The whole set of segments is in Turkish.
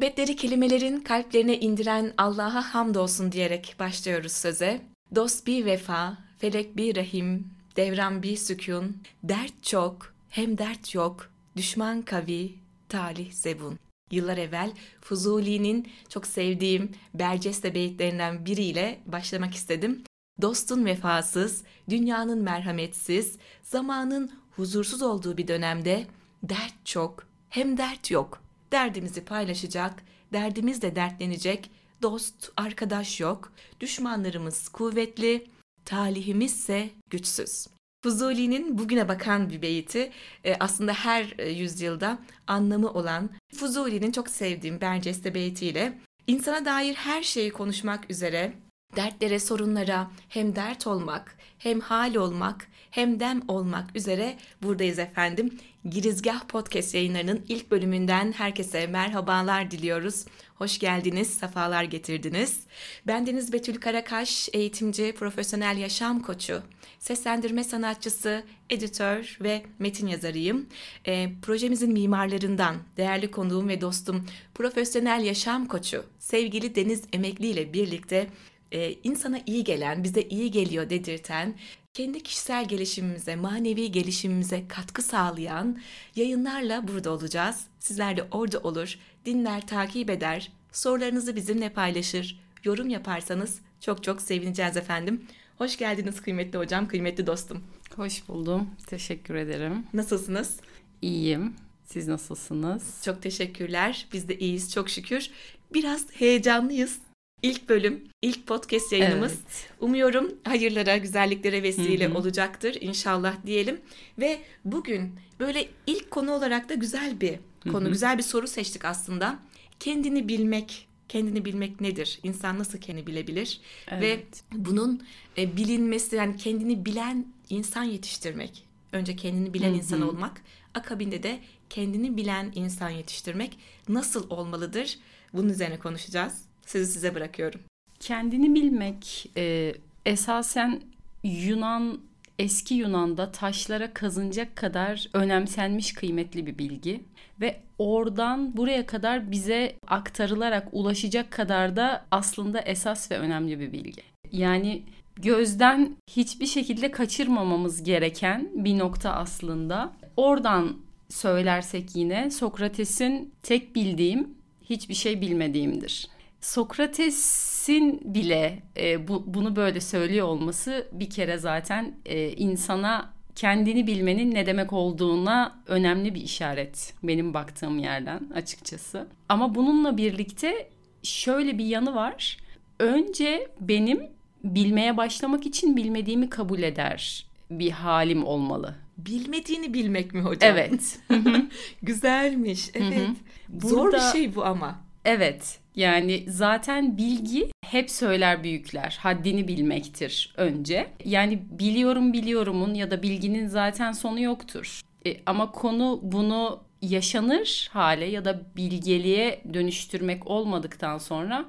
Hikmetleri kelimelerin kalplerine indiren Allah'a hamdolsun diyerek başlıyoruz söze. Dost bir vefa, felek bir rahim, devran bir sükun, dert çok, hem dert yok, düşman kavi, talih zebun. Yıllar evvel Fuzuli'nin çok sevdiğim Berceste beyitlerinden biriyle başlamak istedim. Dostun vefasız, dünyanın merhametsiz, zamanın huzursuz olduğu bir dönemde dert çok, hem dert yok. Derdimizi paylaşacak, derdimiz de dertlenecek, dost, arkadaş yok. Düşmanlarımız kuvvetli, talihimizse güçsüz. Fuzuli'nin bugüne bakan bir beyti e, aslında her e, yüzyılda anlamı olan Fuzuli'nin çok sevdiğim Berceste beytiyle insana dair her şeyi konuşmak üzere dertlere, sorunlara hem dert olmak, hem hal olmak, hem dem olmak üzere buradayız efendim. Girizgah Podcast yayınlarının ilk bölümünden herkese merhabalar diliyoruz. Hoş geldiniz, sefalar getirdiniz. Ben Deniz Betül Karakaş, eğitimci, profesyonel yaşam koçu, seslendirme sanatçısı, editör ve metin yazarıyım. E, projemizin mimarlarından değerli konuğum ve dostum, profesyonel yaşam koçu, sevgili Deniz Emekli ile birlikte e, insana iyi gelen, bize iyi geliyor dedirten, kendi kişisel gelişimimize, manevi gelişimimize katkı sağlayan yayınlarla burada olacağız. Sizler de orada olur, dinler, takip eder, sorularınızı bizimle paylaşır, yorum yaparsanız çok çok sevineceğiz efendim. Hoş geldiniz kıymetli hocam, kıymetli dostum. Hoş buldum. Teşekkür ederim. Nasılsınız? İyiyim. Siz nasılsınız? Çok teşekkürler. Biz de iyiyiz çok şükür. Biraz heyecanlıyız. İlk bölüm, ilk podcast yayınımız. Evet. Umuyorum hayırlara, güzelliklere vesile Hı-hı. olacaktır inşallah diyelim. Ve bugün böyle ilk konu olarak da güzel bir konu, Hı-hı. güzel bir soru seçtik aslında. Kendini bilmek, kendini bilmek nedir? İnsan nasıl kendini bilebilir? Evet. Ve bunun e, bilinmesi, yani kendini bilen insan yetiştirmek. Önce kendini bilen Hı-hı. insan olmak, akabinde de kendini bilen insan yetiştirmek nasıl olmalıdır? Bunun üzerine konuşacağız. Sözü size bırakıyorum. Kendini bilmek e, esasen Yunan eski Yunan'da taşlara kazınacak kadar önemsenmiş kıymetli bir bilgi ve oradan buraya kadar bize aktarılarak ulaşacak kadar da aslında esas ve önemli bir bilgi. Yani gözden hiçbir şekilde kaçırmamamız gereken bir nokta aslında. Oradan söylersek yine Sokrates'in tek bildiğim hiçbir şey bilmediğimdir. Sokrates'in bile e, bu, bunu böyle söylüyor olması bir kere zaten e, insana kendini bilmenin ne demek olduğuna önemli bir işaret benim baktığım yerden açıkçası. Ama bununla birlikte şöyle bir yanı var. Önce benim bilmeye başlamak için bilmediğimi kabul eder bir halim olmalı. Bilmediğini bilmek mi hocam? Evet. Güzelmiş. Evet. Zor Burada, bir şey bu ama. Evet. Yani zaten bilgi hep söyler büyükler. Haddini bilmektir önce. Yani biliyorum biliyorumun ya da bilginin zaten sonu yoktur. E, ama konu bunu yaşanır hale ya da bilgeliğe dönüştürmek olmadıktan sonra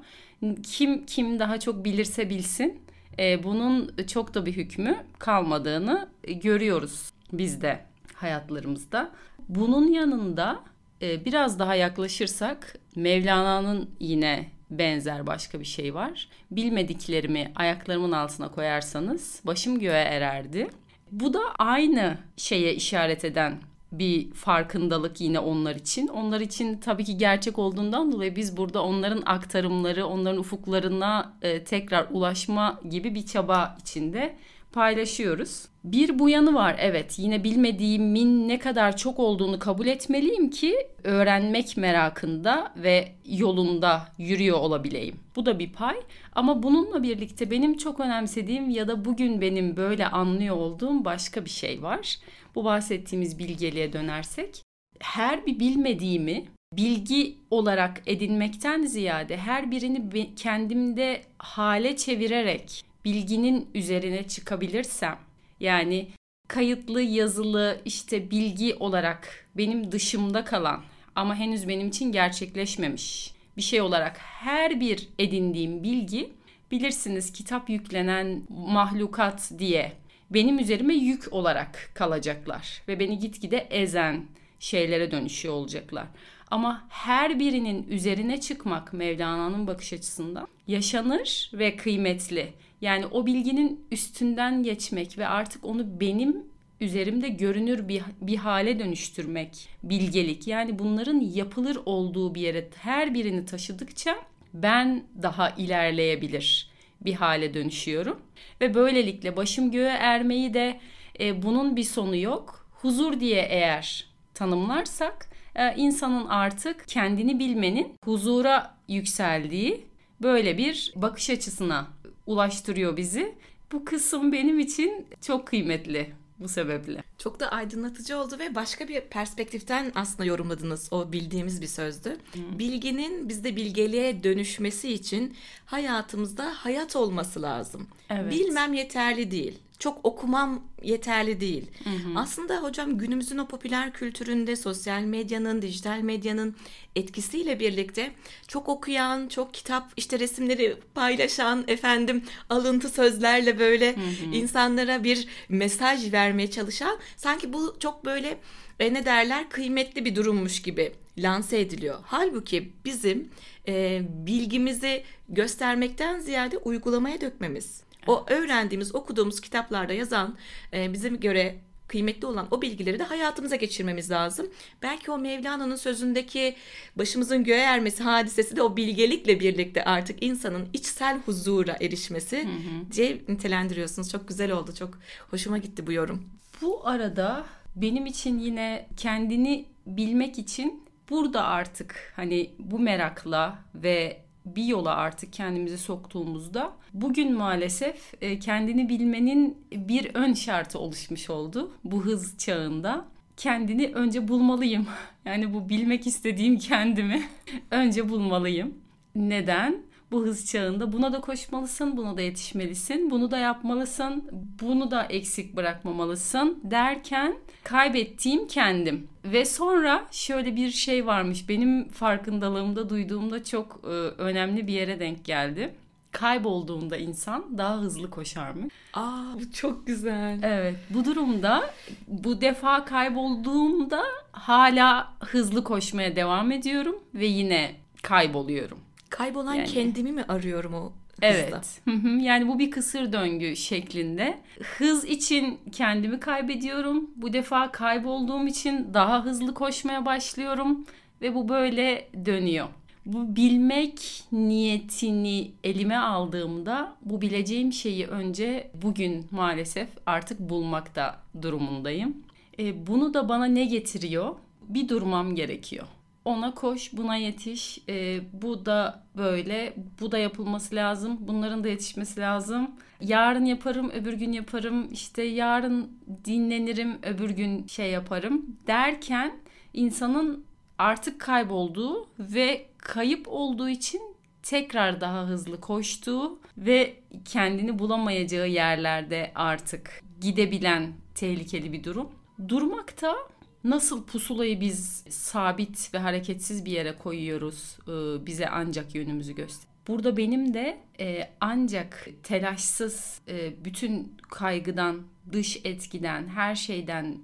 kim kim daha çok bilirse bilsin e, bunun çok da bir hükmü kalmadığını görüyoruz biz de hayatlarımızda. Bunun yanında e, biraz daha yaklaşırsak Mevlana'nın yine benzer başka bir şey var. Bilmediklerimi ayaklarımın altına koyarsanız başım göğe ererdi. Bu da aynı şeye işaret eden bir farkındalık yine onlar için. Onlar için tabii ki gerçek olduğundan dolayı biz burada onların aktarımları, onların ufuklarına e, tekrar ulaşma gibi bir çaba içinde paylaşıyoruz. Bir bu yanı var evet yine bilmediğimin ne kadar çok olduğunu kabul etmeliyim ki öğrenmek merakında ve yolunda yürüyor olabileyim. Bu da bir pay ama bununla birlikte benim çok önemsediğim ya da bugün benim böyle anlıyor olduğum başka bir şey var. Bu bahsettiğimiz bilgeliğe dönersek her bir bilmediğimi bilgi olarak edinmekten ziyade her birini kendimde hale çevirerek bilginin üzerine çıkabilirsem yani kayıtlı yazılı işte bilgi olarak benim dışımda kalan ama henüz benim için gerçekleşmemiş bir şey olarak her bir edindiğim bilgi bilirsiniz kitap yüklenen mahlukat diye benim üzerime yük olarak kalacaklar ve beni gitgide ezen şeylere dönüşüyor olacaklar. Ama her birinin üzerine çıkmak Mevlana'nın bakış açısından yaşanır ve kıymetli. Yani o bilginin üstünden geçmek ve artık onu benim üzerimde görünür bir, bir hale dönüştürmek bilgelik. Yani bunların yapılır olduğu bir yere her birini taşıdıkça ben daha ilerleyebilir bir hale dönüşüyorum. Ve böylelikle başım göğe ermeyi de e, bunun bir sonu yok. Huzur diye eğer tanımlarsak e, insanın artık kendini bilmenin huzura yükseldiği böyle bir bakış açısına ulaştırıyor bizi. Bu kısım benim için çok kıymetli bu sebeple. Çok da aydınlatıcı oldu ve başka bir perspektiften aslında yorumladınız. O bildiğimiz bir sözdü. Hı. Bilginin bizde bilgeliğe dönüşmesi için hayatımızda hayat olması lazım. Evet. Bilmem yeterli değil çok okumam yeterli değil. Hı hı. Aslında hocam günümüzün o popüler kültüründe sosyal medyanın, dijital medyanın etkisiyle birlikte çok okuyan, çok kitap işte resimleri paylaşan efendim alıntı sözlerle böyle hı hı. insanlara bir mesaj vermeye çalışan sanki bu çok böyle e, ne derler kıymetli bir durummuş gibi lanse ediliyor. Halbuki bizim e, bilgimizi göstermekten ziyade uygulamaya dökmemiz o öğrendiğimiz, okuduğumuz kitaplarda yazan e, bize göre kıymetli olan o bilgileri de hayatımıza geçirmemiz lazım. Belki o Mevlana'nın sözündeki başımızın göğe ermesi hadisesi de o bilgelikle birlikte artık insanın içsel huzura erişmesi hı hı. diye nitelendiriyorsunuz. Çok güzel oldu. Çok hoşuma gitti bu yorum. Bu arada benim için yine kendini bilmek için burada artık hani bu merakla ve bir yola artık kendimizi soktuğumuzda bugün maalesef e, kendini bilmenin bir ön şartı oluşmuş oldu bu hız çağında. Kendini önce bulmalıyım. Yani bu bilmek istediğim kendimi önce bulmalıyım. Neden? bu hız çağında buna da koşmalısın, buna da yetişmelisin, bunu da yapmalısın, bunu da eksik bırakmamalısın derken kaybettiğim kendim. Ve sonra şöyle bir şey varmış benim farkındalığımda duyduğumda çok e, önemli bir yere denk geldi. Kaybolduğunda insan daha hızlı koşar mı? Aa bu çok güzel. Evet bu durumda bu defa kaybolduğumda hala hızlı koşmaya devam ediyorum ve yine kayboluyorum. Kaybolan yani. kendimi mi arıyorum o Evet. yani bu bir kısır döngü şeklinde. Hız için kendimi kaybediyorum. Bu defa kaybolduğum için daha hızlı koşmaya başlıyorum ve bu böyle dönüyor. Bu bilmek niyetini elime aldığımda bu bileceğim şeyi önce bugün maalesef artık bulmakta durumundayım. E, bunu da bana ne getiriyor? Bir durmam gerekiyor ona koş, buna yetiş, e, bu da böyle, bu da yapılması lazım, bunların da yetişmesi lazım. Yarın yaparım, öbür gün yaparım, işte yarın dinlenirim, öbür gün şey yaparım derken insanın artık kaybolduğu ve kayıp olduğu için tekrar daha hızlı koştuğu ve kendini bulamayacağı yerlerde artık gidebilen tehlikeli bir durum. Durmakta Nasıl pusulayı biz sabit ve hareketsiz bir yere koyuyoruz e, bize ancak yönümüzü göster. Burada benim de e, ancak telaşsız e, bütün kaygıdan, dış etkiden, her şeyden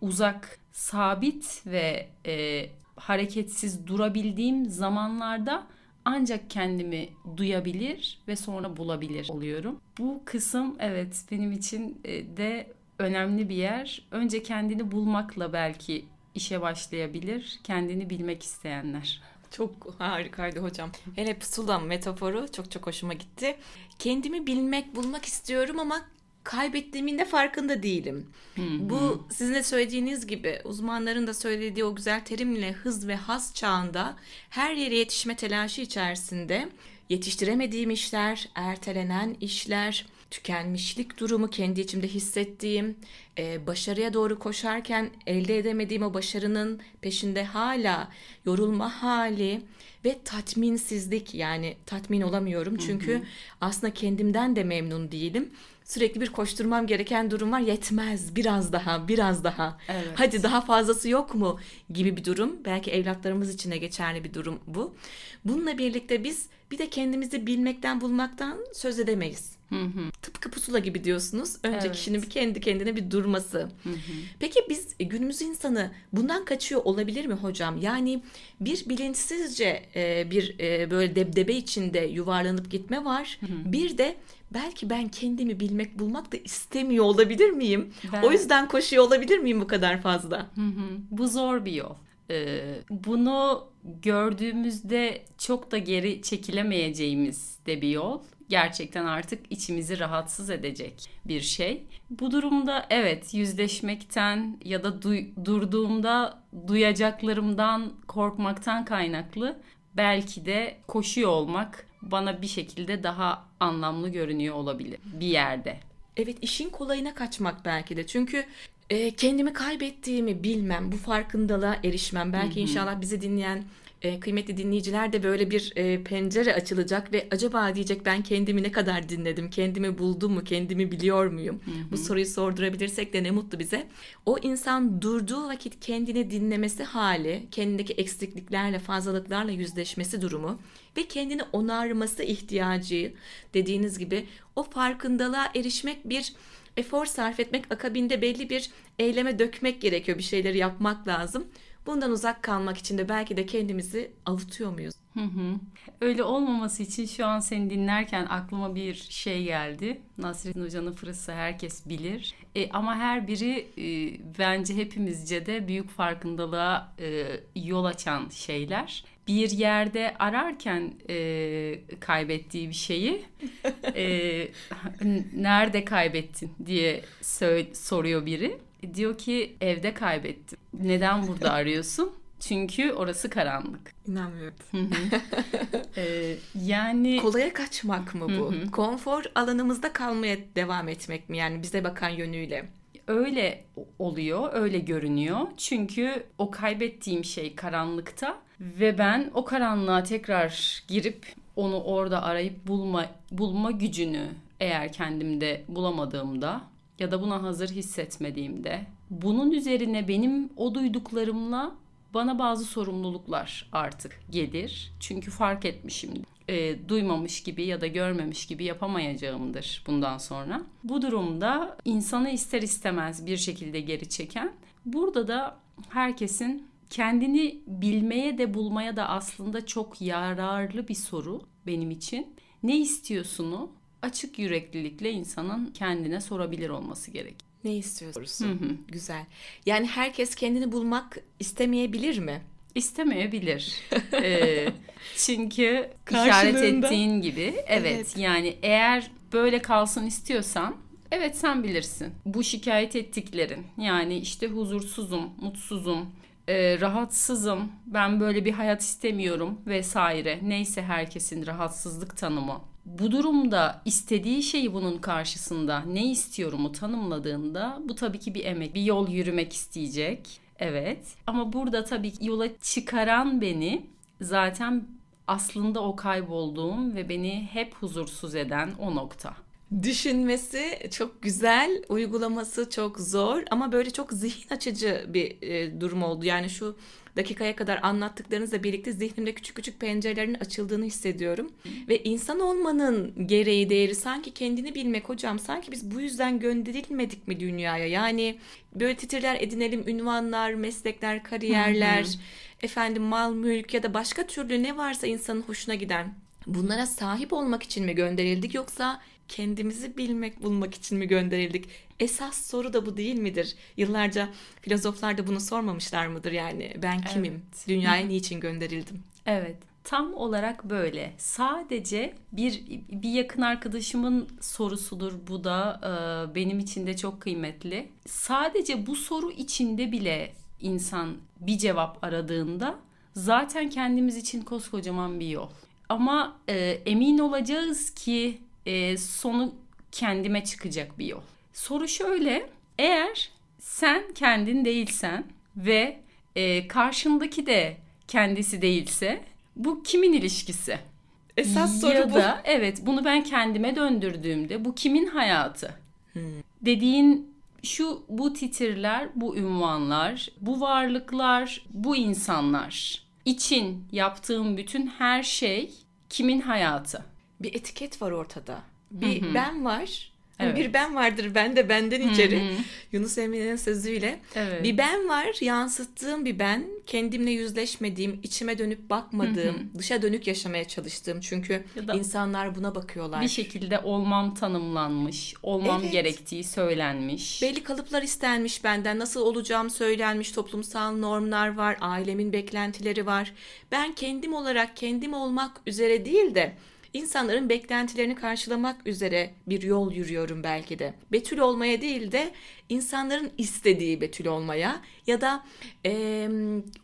uzak, sabit ve hareketsiz durabildiğim zamanlarda ancak kendimi duyabilir ve sonra bulabilir oluyorum. Bu kısım evet benim için de önemli bir yer. Önce kendini bulmakla belki işe başlayabilir. Kendini bilmek isteyenler. Çok harikaydı hocam. Hele pusula metaforu çok çok hoşuma gitti. Kendimi bilmek, bulmak istiyorum ama kaybettiğimin de farkında değilim. Bu sizin de söylediğiniz gibi uzmanların da söylediği o güzel terimle hız ve haz çağında her yere yetişme telaşı içerisinde yetiştiremediğim işler, ertelenen işler, tükenmişlik durumu kendi içimde hissettiğim, e, başarıya doğru koşarken elde edemediğim o başarının peşinde hala yorulma hali ve tatminsizlik yani tatmin olamıyorum çünkü hı hı. aslında kendimden de memnun değilim. Sürekli bir koşturmam gereken durum var. Yetmez. Biraz daha, biraz daha. Evet. Hadi daha fazlası yok mu gibi bir durum. Belki evlatlarımız için de geçerli bir durum bu. Bununla birlikte biz bir de kendimizi bilmekten, bulmaktan söz edemeyiz. Hı hı. Tıpkı pusula gibi diyorsunuz. Önce Evet. kişinin bir kendi kendine bir durması. Hı hı. Peki biz e, günümüz insanı bundan kaçıyor olabilir mi hocam? Yani bir bilinçsizce e, bir e, böyle debdebe içinde yuvarlanıp gitme var. Bir de belki ben kendimi bilmek bulmak da istemiyor olabilir miyim? Ben- O yüzden koşuyor olabilir miyim bu kadar fazla? Hı hı. Bu zor bir yol. Ee, bunu gördüğümüzde çok da geri çekilemeyeceğimiz de bir yol. Gerçekten artık içimizi rahatsız edecek bir şey. Bu durumda evet yüzleşmekten ya da duy- durduğumda duyacaklarımdan korkmaktan kaynaklı belki de koşuyor olmak bana bir şekilde daha anlamlı görünüyor olabilir bir yerde. Evet işin kolayına kaçmak belki de. Çünkü e, kendimi kaybettiğimi bilmem, bu farkındalığa erişmem. Belki inşallah bizi dinleyen e, kıymetli dinleyiciler de böyle bir e, pencere açılacak ve acaba diyecek ben kendimi ne kadar dinledim, kendimi buldum mu, kendimi biliyor muyum? Bu soruyu sordurabilirsek de ne mutlu bize. O insan durduğu vakit kendini dinlemesi hali, kendindeki eksikliklerle, fazlalıklarla yüzleşmesi durumu ve kendini onarması ihtiyacı dediğiniz gibi o farkındalığa erişmek bir efor sarf etmek akabinde belli bir eyleme dökmek gerekiyor. Bir şeyleri yapmak lazım. Bundan uzak kalmak için de belki de kendimizi avutuyor muyuz? Hı hı. Öyle olmaması için şu an seni dinlerken aklıma bir şey geldi. Nasrettin Hoca'nın fırısı herkes bilir. E, ama her biri e, bence hepimizce de büyük farkındalığa e, yol açan şeyler. Bir yerde ararken e, kaybettiği bir şeyi e, nerede kaybettin diye sö- soruyor biri. Diyor ki evde kaybettim. Neden burada arıyorsun? Çünkü orası karanlık. İnanmıyorum. Ee, yani Kolaya kaçmak mı bu? Konfor alanımızda kalmaya devam etmek mi? Yani bize bakan yönüyle. öyle oluyor, öyle görünüyor. Çünkü o kaybettiğim şey karanlıkta ve ben o karanlığa tekrar girip onu orada arayıp bulma bulma gücünü eğer kendimde bulamadığımda ya da buna hazır hissetmediğimde bunun üzerine benim o duyduklarımla bana bazı sorumluluklar artık gelir. Çünkü fark etmişim. e, duymamış gibi ya da görmemiş gibi yapamayacağımdır bundan sonra. Bu durumda insanı ister istemez bir şekilde geri çeken. Burada da herkesin kendini bilmeye de bulmaya da aslında çok yararlı bir soru benim için. Ne istiyorsunu açık yüreklilikle insanın kendine sorabilir olması gerek. Ne istiyorsun? Güzel. Yani herkes kendini bulmak istemeyebilir mi? İstemeyebilir. Ee, çünkü işaret ettiğin gibi evet, Evet. yani eğer böyle kalsın istiyorsan evet sen bilirsin. Bu şikayet ettiklerin yani işte huzursuzum, mutsuzum, e, rahatsızım, ben böyle bir hayat istemiyorum vesaire. Neyse herkesin rahatsızlık tanımı. Bu durumda istediği şeyi bunun karşısında ne istiyorumu tanımladığında bu tabii ki bir emek, bir yol yürümek isteyecek. Evet. Ama burada tabii ki yola çıkaran beni zaten aslında o kaybolduğum ve beni hep huzursuz eden o nokta. Düşünmesi çok güzel, uygulaması çok zor ama böyle çok zihin açıcı bir e, durum oldu. Yani şu dakikaya kadar anlattıklarınızla birlikte zihnimde küçük küçük pencerelerin açıldığını hissediyorum. Ve insan olmanın gereği değeri sanki kendini bilmek hocam. Sanki biz bu yüzden gönderilmedik mi dünyaya? Yani böyle titirler edinelim, ünvanlar, meslekler, kariyerler, efendim mal, mülk ya da başka türlü ne varsa insanın hoşuna giden. Bunlara sahip olmak için mi gönderildik yoksa kendimizi bilmek, bulmak için mi gönderildik? Esas soru da bu değil midir? Yıllarca filozoflar da bunu sormamışlar mıdır yani? Ben kimim? Evet. Dünyaya niçin gönderildim? Evet. Tam olarak böyle. Sadece bir bir yakın arkadaşımın sorusudur bu da e, benim için de çok kıymetli. Sadece bu soru içinde bile insan bir cevap aradığında zaten kendimiz için koskocaman bir yol. Ama e, emin olacağız ki e, sonu kendime çıkacak bir yol. Soru şöyle. Eğer sen kendin değilsen ve e, karşındaki de kendisi değilse bu kimin ilişkisi? Esas soru ya bu. da evet bunu ben kendime döndürdüğümde bu kimin hayatı? Dediğin şu bu titirler, bu ünvanlar, bu varlıklar, bu insanlar için yaptığım bütün her şey kimin hayatı? Bir etiket var ortada. Bir Hı hı. ben var. Hani Evet. Bir ben vardır ben de benden içeri. Hı hı. Yunus Emre'nin sözüyle. Evet. Bir ben var, yansıttığım bir ben, kendimle yüzleşmediğim, içime dönüp bakmadığım, dışa dönük yaşamaya çalıştığım. Çünkü Ya insanlar buna bakıyorlar. bir şekilde olmam tanımlanmış, olmam Evet. gerektiği söylenmiş. Belli kalıplar istenmiş benden. Nasıl olacağım söylenmiş. Toplumsal normlar var. Ailemin beklentileri var. Ben kendim olarak kendim olmak üzere değil de insanların beklentilerini karşılamak üzere bir yol yürüyorum belki de. Betül olmaya değil de insanların istediği Betül olmaya ya da eee,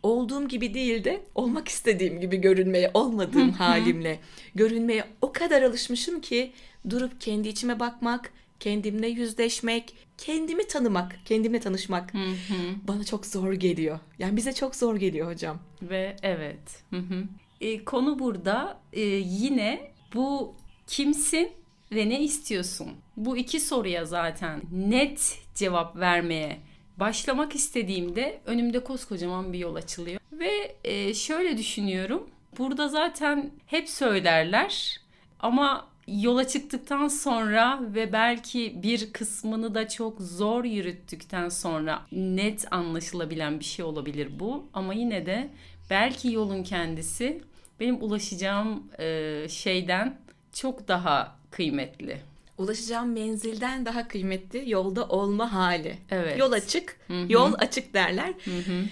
olduğum gibi değil de olmak istediğim gibi görünmeye, olmadığım halimle görünmeye o kadar alışmışım ki durup kendi içime bakmak, kendimle yüzleşmek, kendimi tanımak, kendimle tanışmak Hı hı. bana çok zor geliyor. Yani bize çok zor geliyor hocam. Ve evet. Hı hı. E, konu burada e, yine bu kimsin ve ne istiyorsun? Bu iki soruya zaten net cevap vermeye başlamak istediğimde önümde koskocaman bir yol açılıyor. Ve e, şöyle düşünüyorum. Burada zaten hep söylerler ama yola çıktıktan sonra ve belki bir kısmını da çok zor yürüttükten sonra net anlaşılabilen bir şey olabilir bu. Ama yine de belki yolun kendisi benim ulaşacağım e, şeyden çok daha kıymetli. Ulaşacağım menzilden daha kıymetli yolda olma hali. Evet. Yol açık, hı. yol açık derler. Hı hı.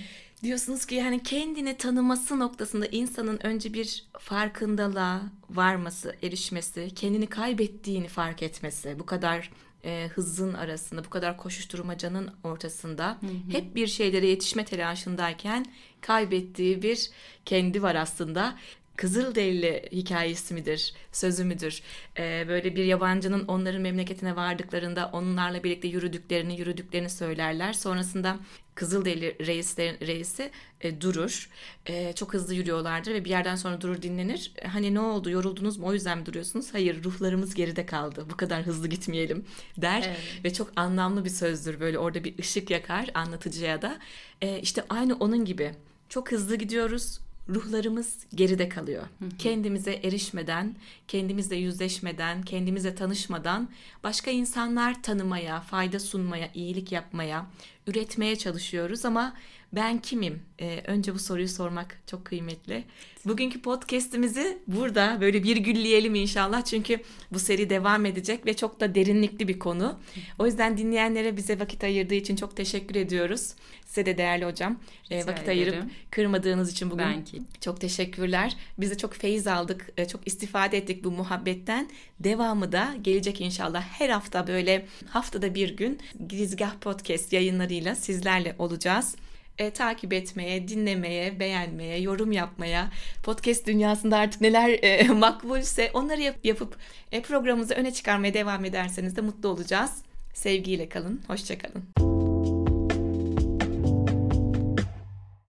Diyorsunuz ki yani kendini tanıması noktasında insanın önce bir farkındalığa varması, erişmesi, kendini kaybettiğini fark etmesi, bu kadar e, hızın arasında, bu kadar koşuşturmacanın ortasında hep bir şeylere yetişme telaşındayken kaybettiği bir kendi var aslında. Kızılderili hikayesi midir, sözü müdür? Ee, böyle bir yabancının onların memleketine vardıklarında onlarla birlikte yürüdüklerini, yürüdüklerini söylerler. Sonrasında Kızılderili reislerin reisi e, durur. E, çok hızlı yürüyorlardır ve bir yerden sonra durur dinlenir. E, Hani ne oldu, yoruldunuz mu o yüzden mi duruyorsunuz? Hayır, ruhlarımız geride kaldı. Bu kadar hızlı gitmeyelim der. Evet. Ve çok anlamlı bir sözdür. Böyle orada bir ışık yakar anlatıcıya da. E, işte aynı onun gibi. Çok hızlı gidiyoruz ruhlarımız geride kalıyor. Kendimize erişmeden, kendimizle yüzleşmeden, kendimizle tanışmadan başka insanlar tanımaya, fayda sunmaya, iyilik yapmaya, üretmeye çalışıyoruz ama ben kimim? Ee, önce bu soruyu sormak çok kıymetli. Bugünkü podcast'imizi burada böyle virgülleyelim inşallah. Çünkü bu seri devam edecek ve çok da derinlikli bir konu. O yüzden dinleyenlere bize vakit ayırdığı için çok teşekkür ediyoruz. Size de değerli hocam e, Rica vakit ayırıp ederim. kırmadığınız için bugün Ben ki. çok teşekkürler. Biz de çok feyiz aldık, e, çok istifade ettik bu muhabbetten. Devamı da gelecek inşallah. Her hafta böyle haftada bir gün Girizgah Podcast yayınlarıyla sizlerle olacağız. E, takip etmeye, dinlemeye, beğenmeye, yorum yapmaya, podcast dünyasında artık neler e, makbulse onları yap- yapıp e, programımızı öne çıkarmaya devam ederseniz de mutlu olacağız. Sevgiyle kalın, hoşça kalın.